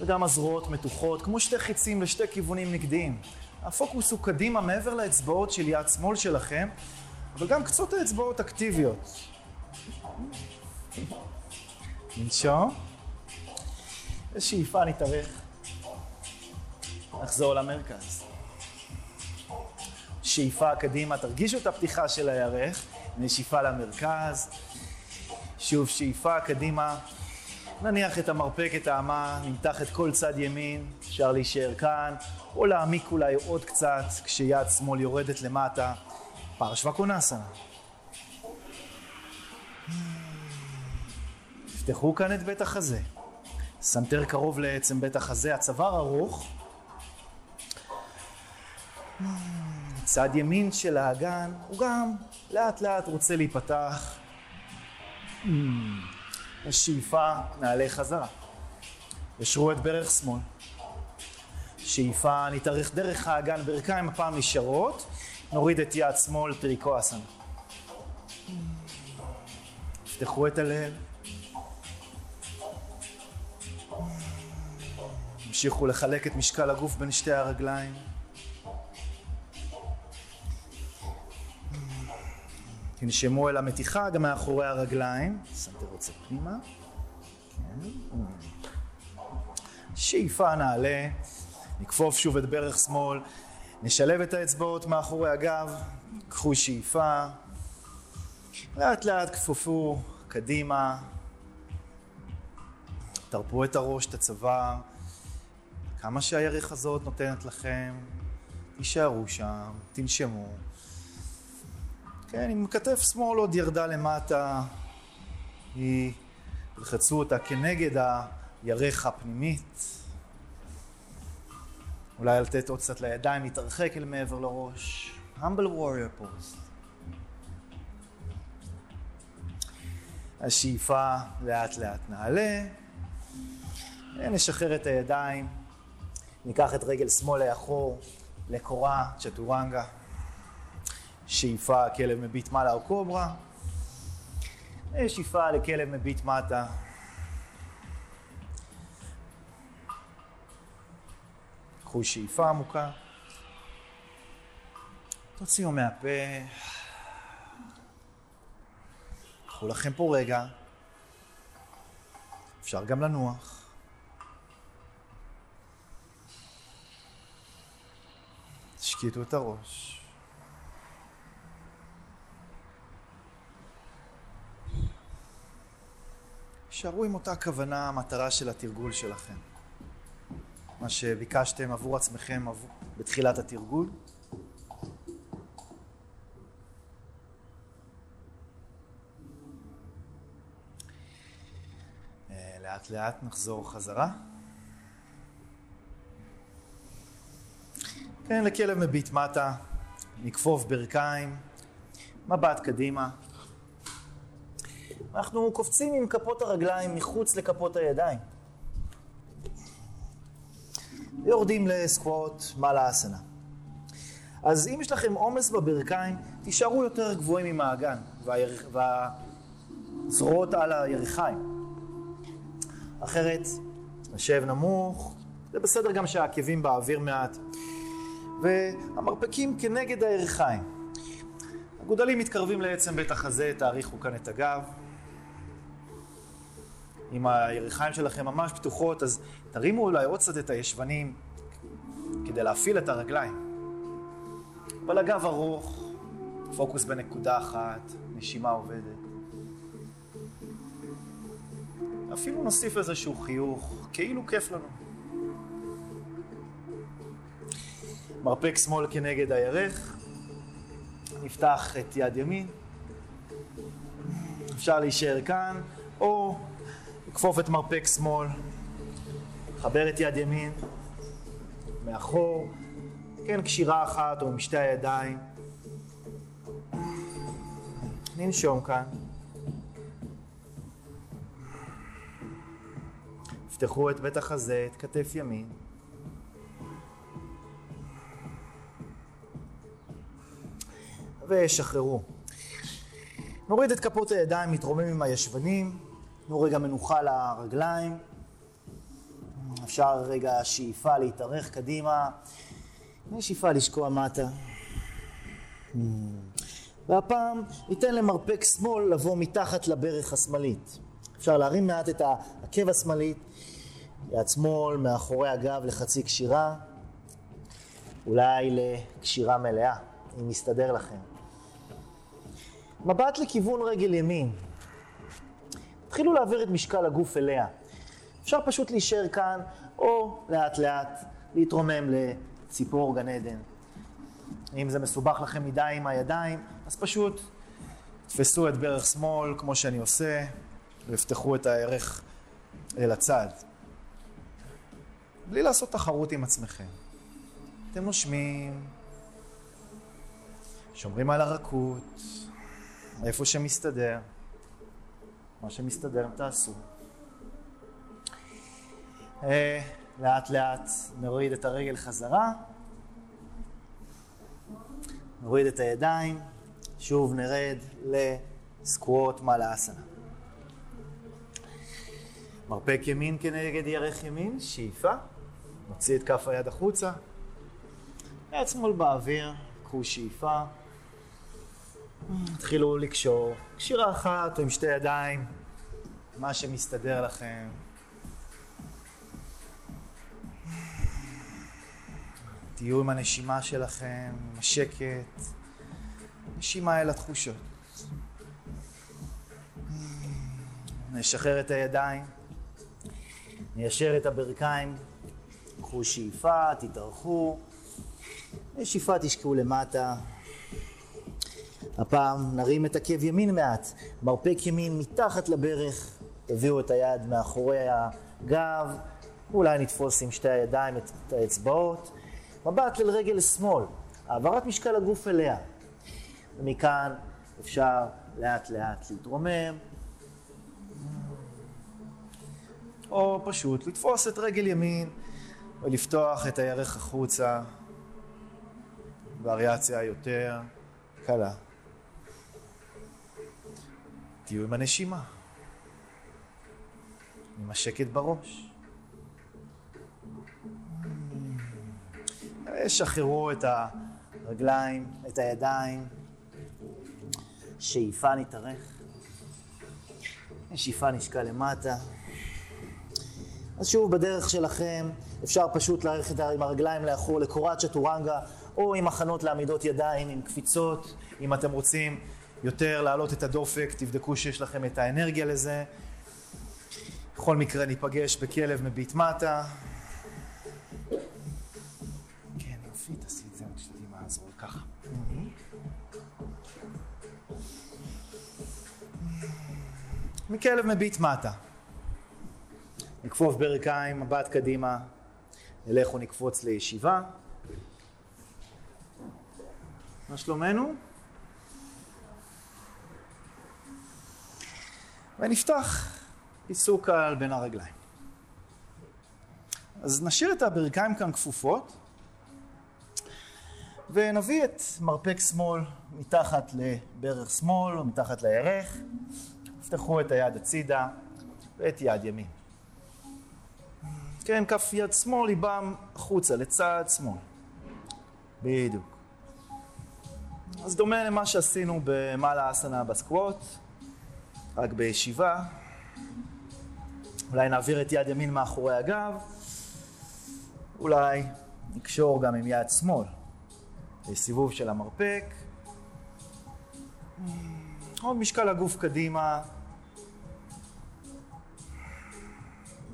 וגם הזרועות מתוחות, כמו שתי חיצים לשתי כיוונים נגדיים. הפוקוס הוא קדימה מעבר לאצבעות של יד שמאל שלכם, אבל גם קצות האצבעות אקטיביות. ננשום. ושאיפה נתארך. נחזור למרכז. שאיפה קדימה, תרגישו את הפתיחה של הירך, נשיפה למרכז. שוב שאיפה קדימה, נניח את המרפק, את האמה, נמתח את כל צד ימין, אפשר להישאר כאן, או להעמיק אולי עוד קצת כשיד שמאל יורדת למטה, פרשווה קונסנה. תפתחו כאן את בית החזה. סנטר קרוב לעצם בית החזה, הצוואר ארוך. צד ימין של האגן הוא גם לאט לאט רוצה להיפתח. שאיפה, נעלה חזרה. ישרו את ברך שמאל. שאיפה, נתארך דרך האגן, ברכיים הפעם נשארות, נוריד את יד שמאל, טריקונאסנה. תפתחו את הלב. המשיכו לחלק את משקל הגוף בין שתי הרגליים. תנשמו אל המתיחה גם מאחורי הרגליים. סנטר רוצה פנימה. כן. שאיפה נעלה, נכפוף שוב את ברך שמאל, נשלב את האצבעות מאחורי הגב, קחו שאיפה, לאט לאט כפופו קדימה, תרפו את הראש, את הצוואר, כמה שהירך הזאת נותנת לכם, תישארו שם, תנשמו. כן, אם כתף שמאל עוד ירדה למטה, היא, תלחצו אותה כנגד הירך הפנימית. אולי לתת עוד קצת לידיים, להתרחק אל מעבר לראש. humble warrior pose. השאיפה לאט לאט נעלה, נשחרר את הידיים, ניקח את רגל שמאל לאחור, לקורה, צ'טורנגה. שאיפה, כלב מביט מעלה או קוברה. שאיפה לכלב מביט מטה. קחו שאיפה עמוקה. תוציאו מהפה. קחו לכם פה רגע. אפשר גם לנוח. תשקיטו את הראש. שערו עם אותה כוונה, המטרה של התרגול שלכם. מה שביקשתם עבור עצמכם. בתחילת התרגול. אה, לאט לאט נחזור חזרה. כן, לכלב מביט מטה, נכפוף ברכיים, מבט קדימה. אנחנו קופצים עם כפות הרגליים מחוץ לכפות הידיים. יורדים לסקווט, מעלה אסנה. אז אם יש לכם עומס בברכיים, תישארו יותר גבוהים עם האגן והזרועות על הירכיים. אחרת, נשב נמוך, זה בסדר גם שהעקבים באוויר מעט. והמרפקים כנגד הירכיים. הגודלים מתקרבים לעצם בית החזה, תאריכו כאן את הגב. אם הירכיים שלכם ממש פתוחות, אז תרימו אולי עוד קצת את הישבנים כדי להפעיל את הרגליים. אבל הגב ארוך, פוקוס בנקודה אחת, נשימה עובדת. אפילו נוסיף איזשהו חיוך, כאילו כיף לנו. מרפק שמאל כנגד הירך, נפתח את יד ימין, אפשר להישאר כאן, או לכפוף את מרפק שמאל, לחבר את יד ימין, מאחור, כן, קשירה אחת או עם שתי הידיים. ננשום כאן. תפתחו את בית החזה, את כתף ימין. ושחררו. נוריד את כפות הידיים, נתרומם עם הישבנים, תנו רגע מנוחה לרגליים. אפשר רגע שאיפה להתארך קדימה, ושאיפה לשקוע מטה. והפעם ניתן למרפק שמאל לבוא מתחת לברך השמאלית. אפשר להרים מעט את העקב השמאלית, יד שמאל מאחורי הגב לחצי קשירה, אולי לקשירה מלאה, אם מסתדר לכם. מבט לכיוון רגל ימין. תתחילו להעביר את משקל הגוף אליה. אפשר פשוט להישאר כאן, או לאט לאט להתרומם לציפור גן עדן. אם זה מסובך לכם מדי עם הידיים, אז פשוט תפסו את ברך שמאל, כמו שאני עושה, ויפתחו את הערך אל הצד. בלי לעשות תחרות עם עצמכם. אתם נושמים, שומרים על הרכות, איפה שמסתדר. מה שמסתדר תעשו. אה, לאט לאט נוריד את הרגל חזרה, נוריד את הידיים, שוב נרד לסקווט מעלה אסנה. מרפק ימין כנגד ירך ימין, שאיפה, נוציא את כף היד החוצה, יד שמאל באוויר, קחו שאיפה, תתחילו לקשור, קשירה אחת עם שתי ידיים, מה שמסתדר לכם. תהיו עם הנשימה שלכם, עם השקט, נשימה אל התחושות. נשחרר את הידיים, ניישר את הברכיים, קחו שאיפה, תתארכו, ושאיפה תשקעו למטה. הפעם נרים את עקב ימין מעט, מרפק ימין מתחת לברך, תביאו את היד מאחורי הגב, אולי נתפוס עם שתי הידיים את האצבעות, מבט אל רגל שמאל, העברת משקל הגוף אליה. ומכאן אפשר לאט לאט להתרומם, או פשוט לתפוס את רגל ימין ולפתוח את הירך החוצה, וריאציה יותר קלה. תהיו עם הנשימה, עם השקט בראש. שחררו את הרגליים, את הידיים. שאיפה נתארך. שאיפה נשקע למטה. אז שוב, בדרך שלכם אפשר פשוט ללכת עם הרגליים לאחור לקורת צ'טורנגה, או עם הכנות לעמידות ידיים, עם קפיצות, אם אתם רוצים יותר להעלות את הדופק, תבדקו שיש לכם את האנרגיה לזה. בכל מקרה ניפגש בכלב מביט מטה. כן, יופי, תעשי את זה, שתדעי מה לעזור ככה. מכלב מביט מטה. נכפוף ברכיים, מבט קדימה, נלך ונקפוץ לישיבה. מה שלומנו? ונפתח עיסוק קל בין הרגליים. אז נשאיר את הברכיים כאן כפופות, ונביא את מרפק שמאל מתחת לברך שמאל או מתחת לירך. תפתחו את היד הצידה ואת יד ימין. כן, כף יד שמאל היא באה החוצה, לצד שמאל. בדיוק. אז דומה למה שעשינו במעלה אסנה בסקווט, רק בישיבה. אולי נעביר את יד ימין מאחורי הגב, אולי נקשור גם עם יד שמאל. סיבוב של המרפק. עוד משקל הגוף קדימה.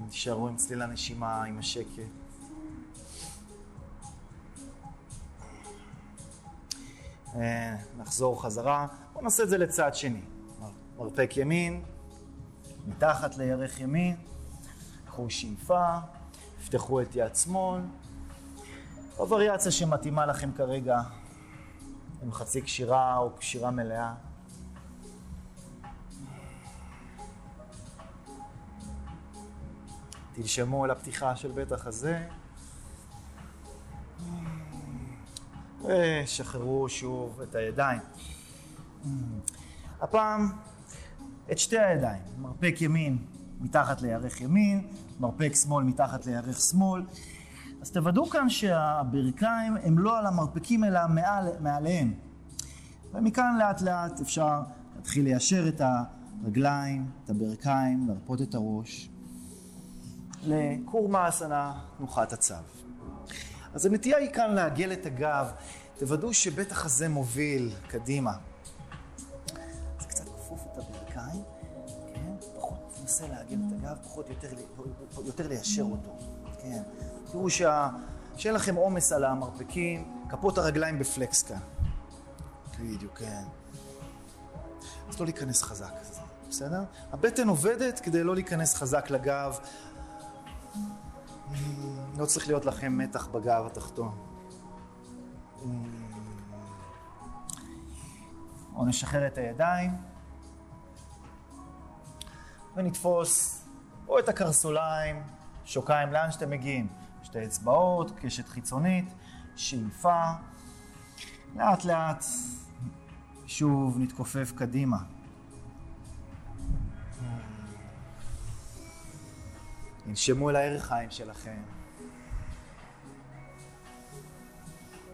נשארו עם צליל הנשימה, עם השקט. אה, נחזור חזרה. בואו נעשה את זה לצד שני. מרפק ימין, מתחת לירך ימין, קחו שאיפה, פתחו את יד שמאל. הווריאציה שמתאימה לכם כרגע, עם חצי קשירה או קשירה מלאה. תנשמו אל הפתיחה של בית החזה. ושחררו שוב את הידיים. הפעם את שתי הידיים, מרפק ימין מתחת לירך ימין, מרפק שמאל מתחת לירך שמאל. אז תוודאו כאן שהברכיים הם לא על המרפקים אלא מעל, מעליהם. ומכאן לאט לאט אפשר להתחיל ליישר את הרגליים, את הברכיים, לרפות את הראש. לקורמה אסנה, תנוחת הצו. אז הנטייה היא כאן לעגל את הגב, תוודאו שבית החזה מוביל קדימה. תנסה לעגל את הגב, פחות יותר, יותר ליישר אותו, כן? תראו שה... שאין לכם עומס על המרפקים, כפות הרגליים בפלקס כאן. בדיוק, כן. אז לא להיכנס חזק, בסדר? הבטן עובדת כדי לא להיכנס חזק לגב. לא צריך להיות לכם מתח בגב התחתון. או נשחרר את הידיים ונתפוס או את הקרסוליים, שוקיים, לאן שאתם מגיעים. שתי אצבעות, קשת חיצונית, שאיפה. לאט לאט שוב נתכופף קדימה. ננשמו אל הירכיים שלכם.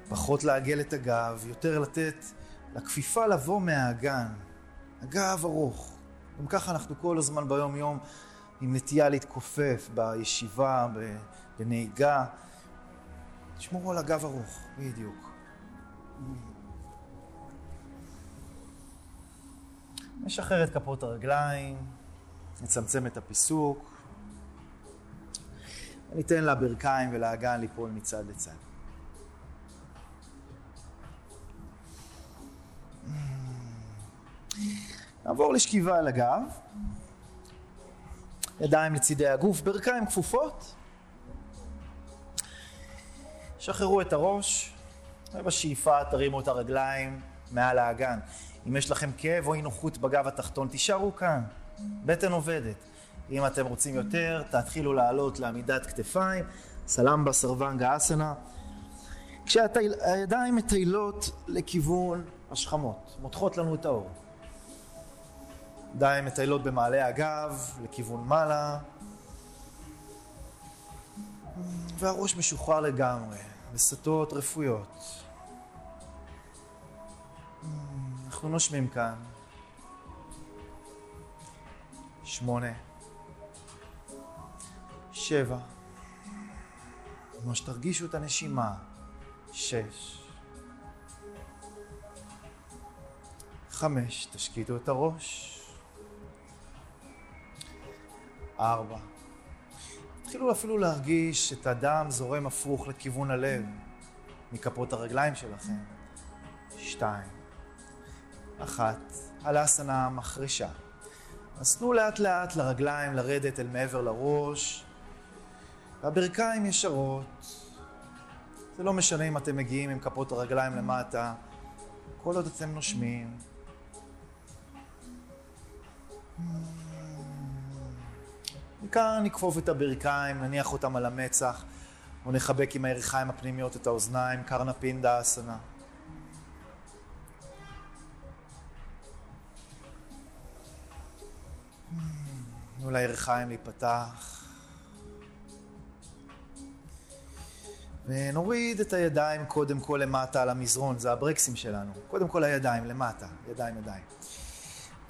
פחות לעגל את הגב, יותר לתת לכפיפה לבוא מהאגן. הגב ארוך. גם ככה אנחנו כל הזמן ביום-יום עם נטייה להתכופף בישיבה, בנהיגה. תשמורו על הגב ארוך, בדיוק. נשחרר את כפות הרגליים, נצמצם את הפיסוק, וניתן לברכיים ולאגן ליפול מצד לצד. נעבור לשכיבה על הגב, ידיים לצידי הגוף, ברכיים כפופות. שחררו את הראש, ובשאיפה תרימו את הרגליים מעל האגן. אם יש לכם כאב או אי נוחות בגב התחתון, תישארו כאן. בטן עובדת. אם אתם רוצים יותר, תתחילו לעלות לעמידת כתפיים, סלמבה סרבנגה אסנה. כשהידיים מטיילות לכיוון השכמות, מותחות לנו את האור. ידיים מטיילות במעלה הגב, לכיוון מעלה, והראש משוחרר לגמרי, וסטות רפויות. אנחנו נושמים כאן. שמונה, שבע, כמו שתרגישו את הנשימה, שש, חמש, תשקיטו את הראש, ארבע, תתחילו אפילו להרגיש את הדם זורם הפוך לכיוון הלב מכפות הרגליים שלכם, שתיים, אחת, הלאסנה מחרישה. אז תנו לאט לאט לרגליים לרדת אל מעבר לראש, והברכיים ישרות. זה לא משנה אם אתם מגיעים עם כפות הרגליים למטה, כל עוד אתם נושמים. מכאן נכפוף את הברכיים, נניח אותם על המצח, או נחבק עם הירכיים הפנימיות את האוזניים, קרנה פינדה אסנה. תנו לירכיים להיפתח. ונוריד את הידיים קודם כל למטה על המזרון, זה הברקסים שלנו. קודם כל הידיים למטה, ידיים ידיים.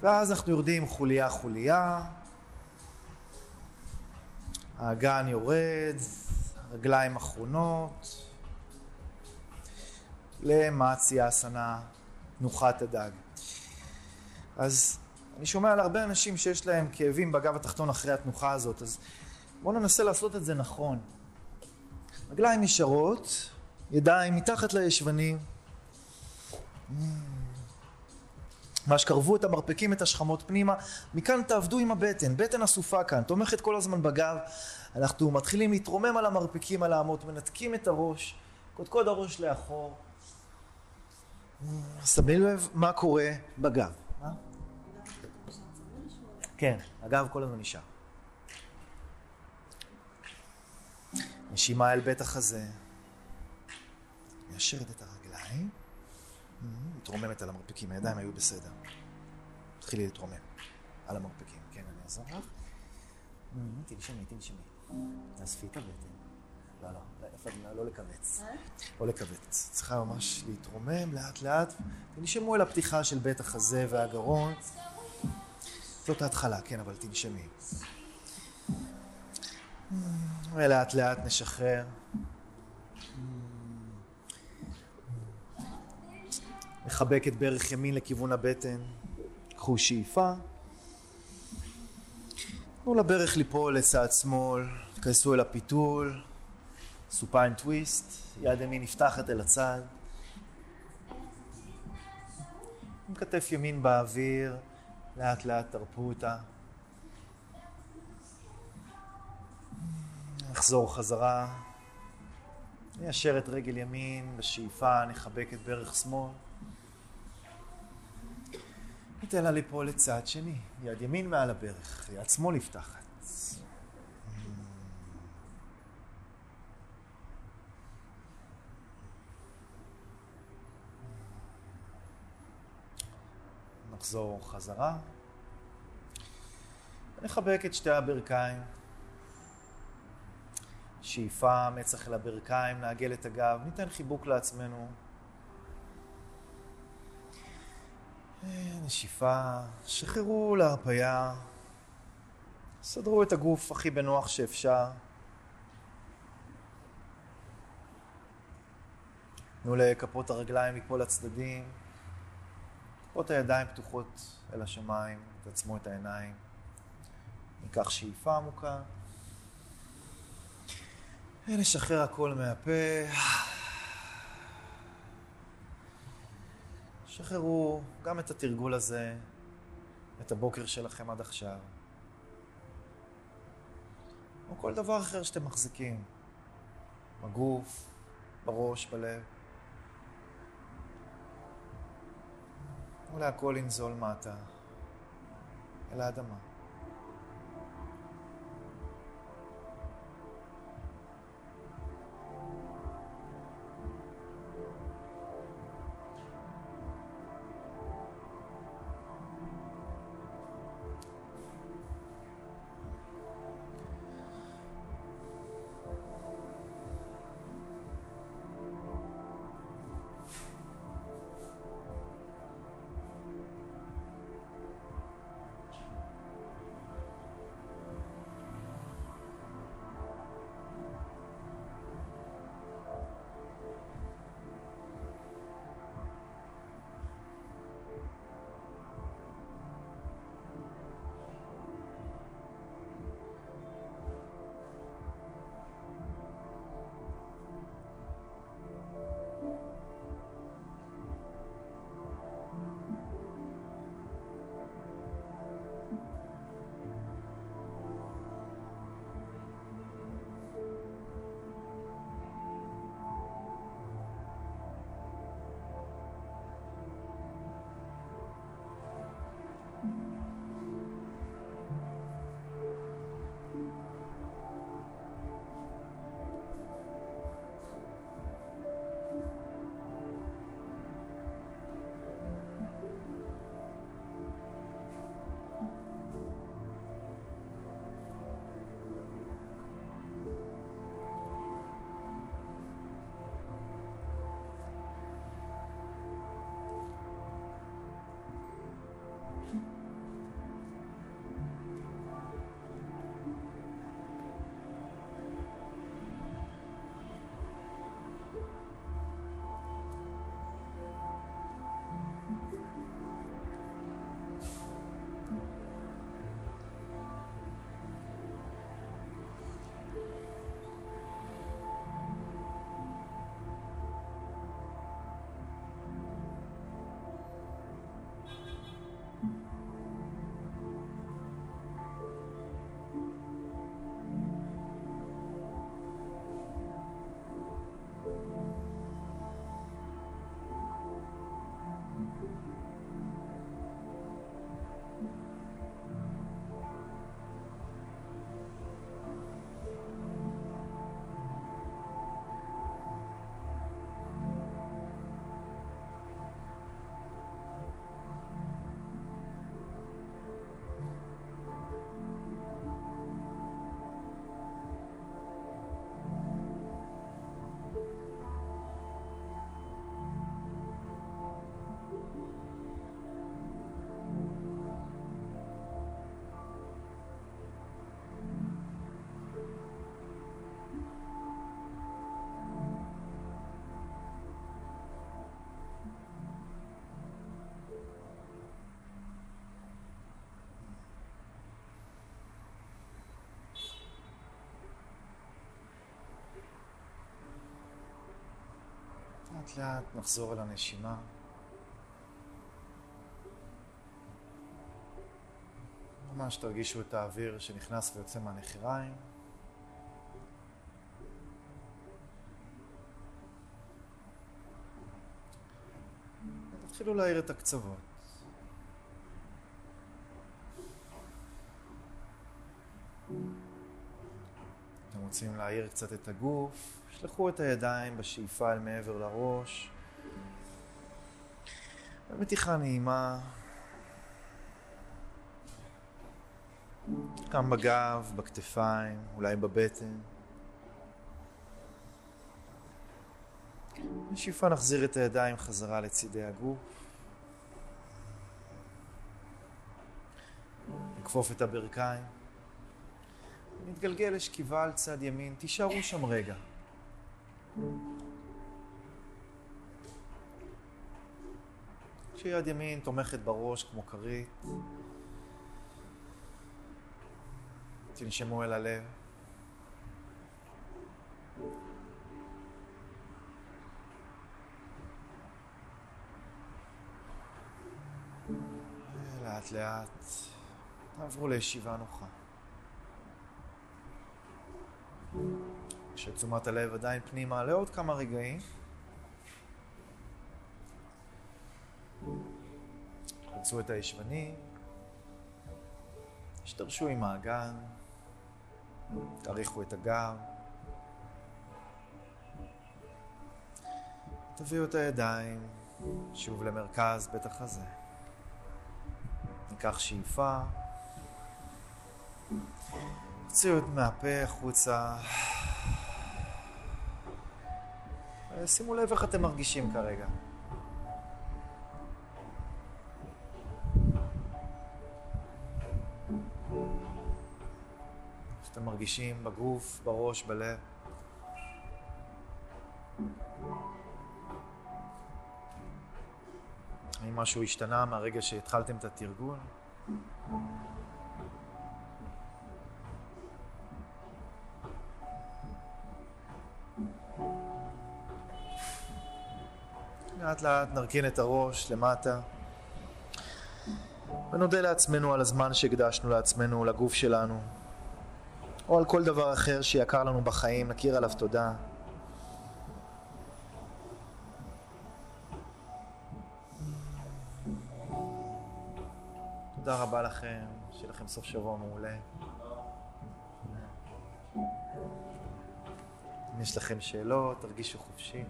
ואז אנחנו יורדים חוליה חוליה, האגן יורד, רגליים אחרונות, למציה אסנה, תנוחת הדג. אז אני שומע על הרבה אנשים שיש להם כאבים בגב התחתון אחרי התנוחה הזאת, אז בואו ננסה לעשות את זה נכון. רגליים ישרות, ידיים מתחת לישבנים. מה שקרבו את המרפקים, את השכמות פנימה. מכאן תעבדו עם הבטן, בטן אסופה כאן, תומכת כל הזמן בגב. אנחנו מתחילים להתרומם על המרפקים, על האמות, מנתקים את הראש, קודקוד הראש לאחור. שמים לב מה קורה בגב. כן, הגב כל הזמן נשאר. נשימה אל בית החזה. מיישרת את הרגליים. מתרוממת על המרפקים, הידיים היו בסדר. תתחילי להתרומם על המרפקים. כן, אני אעזור לך. תנשמי, תנשמי. תאספי את הבטן. לא, לא, לא, לא לכווץ. לא לכווץ. צריכה ממש להתרומם לאט לאט. תנשמו אל הפתיחה של בית החזה והגרון. זאת ההתחלה, כן, אבל תנשמי. ולאט לאט נשחרר. נחבק את ברך ימין לכיוון הבטן. קחו שאיפה. תנו לברך ליפול לצד שמאל, תכנסו אל הפיתול, סופיין טוויסט, יד ימין נפתחת אל הצד. עם כתף ימין באוויר, לאט לאט תרפו אותה. נחזור חזרה, ניישר את רגל ימין בשאיפה, נחבק את ברך שמאל. ניתן לה ליפול לצד שני, יד ימין מעל הברך, יד שמאל נפתחת. נחזור חזרה. נחבק את שתי הברכיים. שאיפה, מצח אל הברכיים, נעגל את הגב, ניתן חיבוק לעצמנו. נשיפה, שחררו להרפייה, סדרו את הגוף הכי בנוח שאפשר. תנו לכפות הרגליים ליפול לצדדים, כפות הידיים פתוחות אל השמיים, תעצמו את העיניים. ניקח שאיפה עמוקה. נשחרר הכל מהפה. שחררו גם את התרגול הזה, את הבוקר שלכם עד עכשיו. או כל דבר אחר שאתם מחזיקים. בגוף, בראש, בלב. אולי הכל ינזול מטה, אל האדמה. לאט נחזור אל הנשימה. ממש תרגישו את האוויר שנכנס ויוצא מהנחיריים. תתחילו להאיר את הקצוות. רוצים להאיר קצת את הגוף, שלחו את הידיים בשאיפה אל מעבר לראש. במתיחה נעימה. גם בגב, בכתפיים, אולי בבטן. בשאיפה נחזיר את הידיים חזרה לצידי הגוף. נכפוף את הברכיים. נתגלגל לשכיבה על צד ימין, תישארו שם רגע. כשיד ימין תומכת בראש כמו כרית. תנשמו אל הלב. לאט לאט תעברו לישיבה נוחה. כשתשומת הלב עדיין פנימה לעוד כמה רגעים. חלצו את הישבנים, השתרשו עם האגן, תאריכו את הגב, תביאו את הידיים שוב למרכז בית החזה. ניקח שאיפה, הוציאו את מהפה החוצה. שימו לב איך אתם מרגישים כרגע. שאתם מרגישים בגוף, בראש, בלב. האם משהו השתנה מהרגע שהתחלתם את התרגול? לאט לאט נרכין את הראש למטה ונודה לעצמנו על הזמן שהקדשנו לעצמנו, לגוף שלנו, או על כל דבר אחר שיקר לנו בחיים, נכיר עליו תודה. תודה רבה לכם, שיהיה לכם סוף שבוע מעולה. אם יש לכם שאלות, תרגישו חופשי.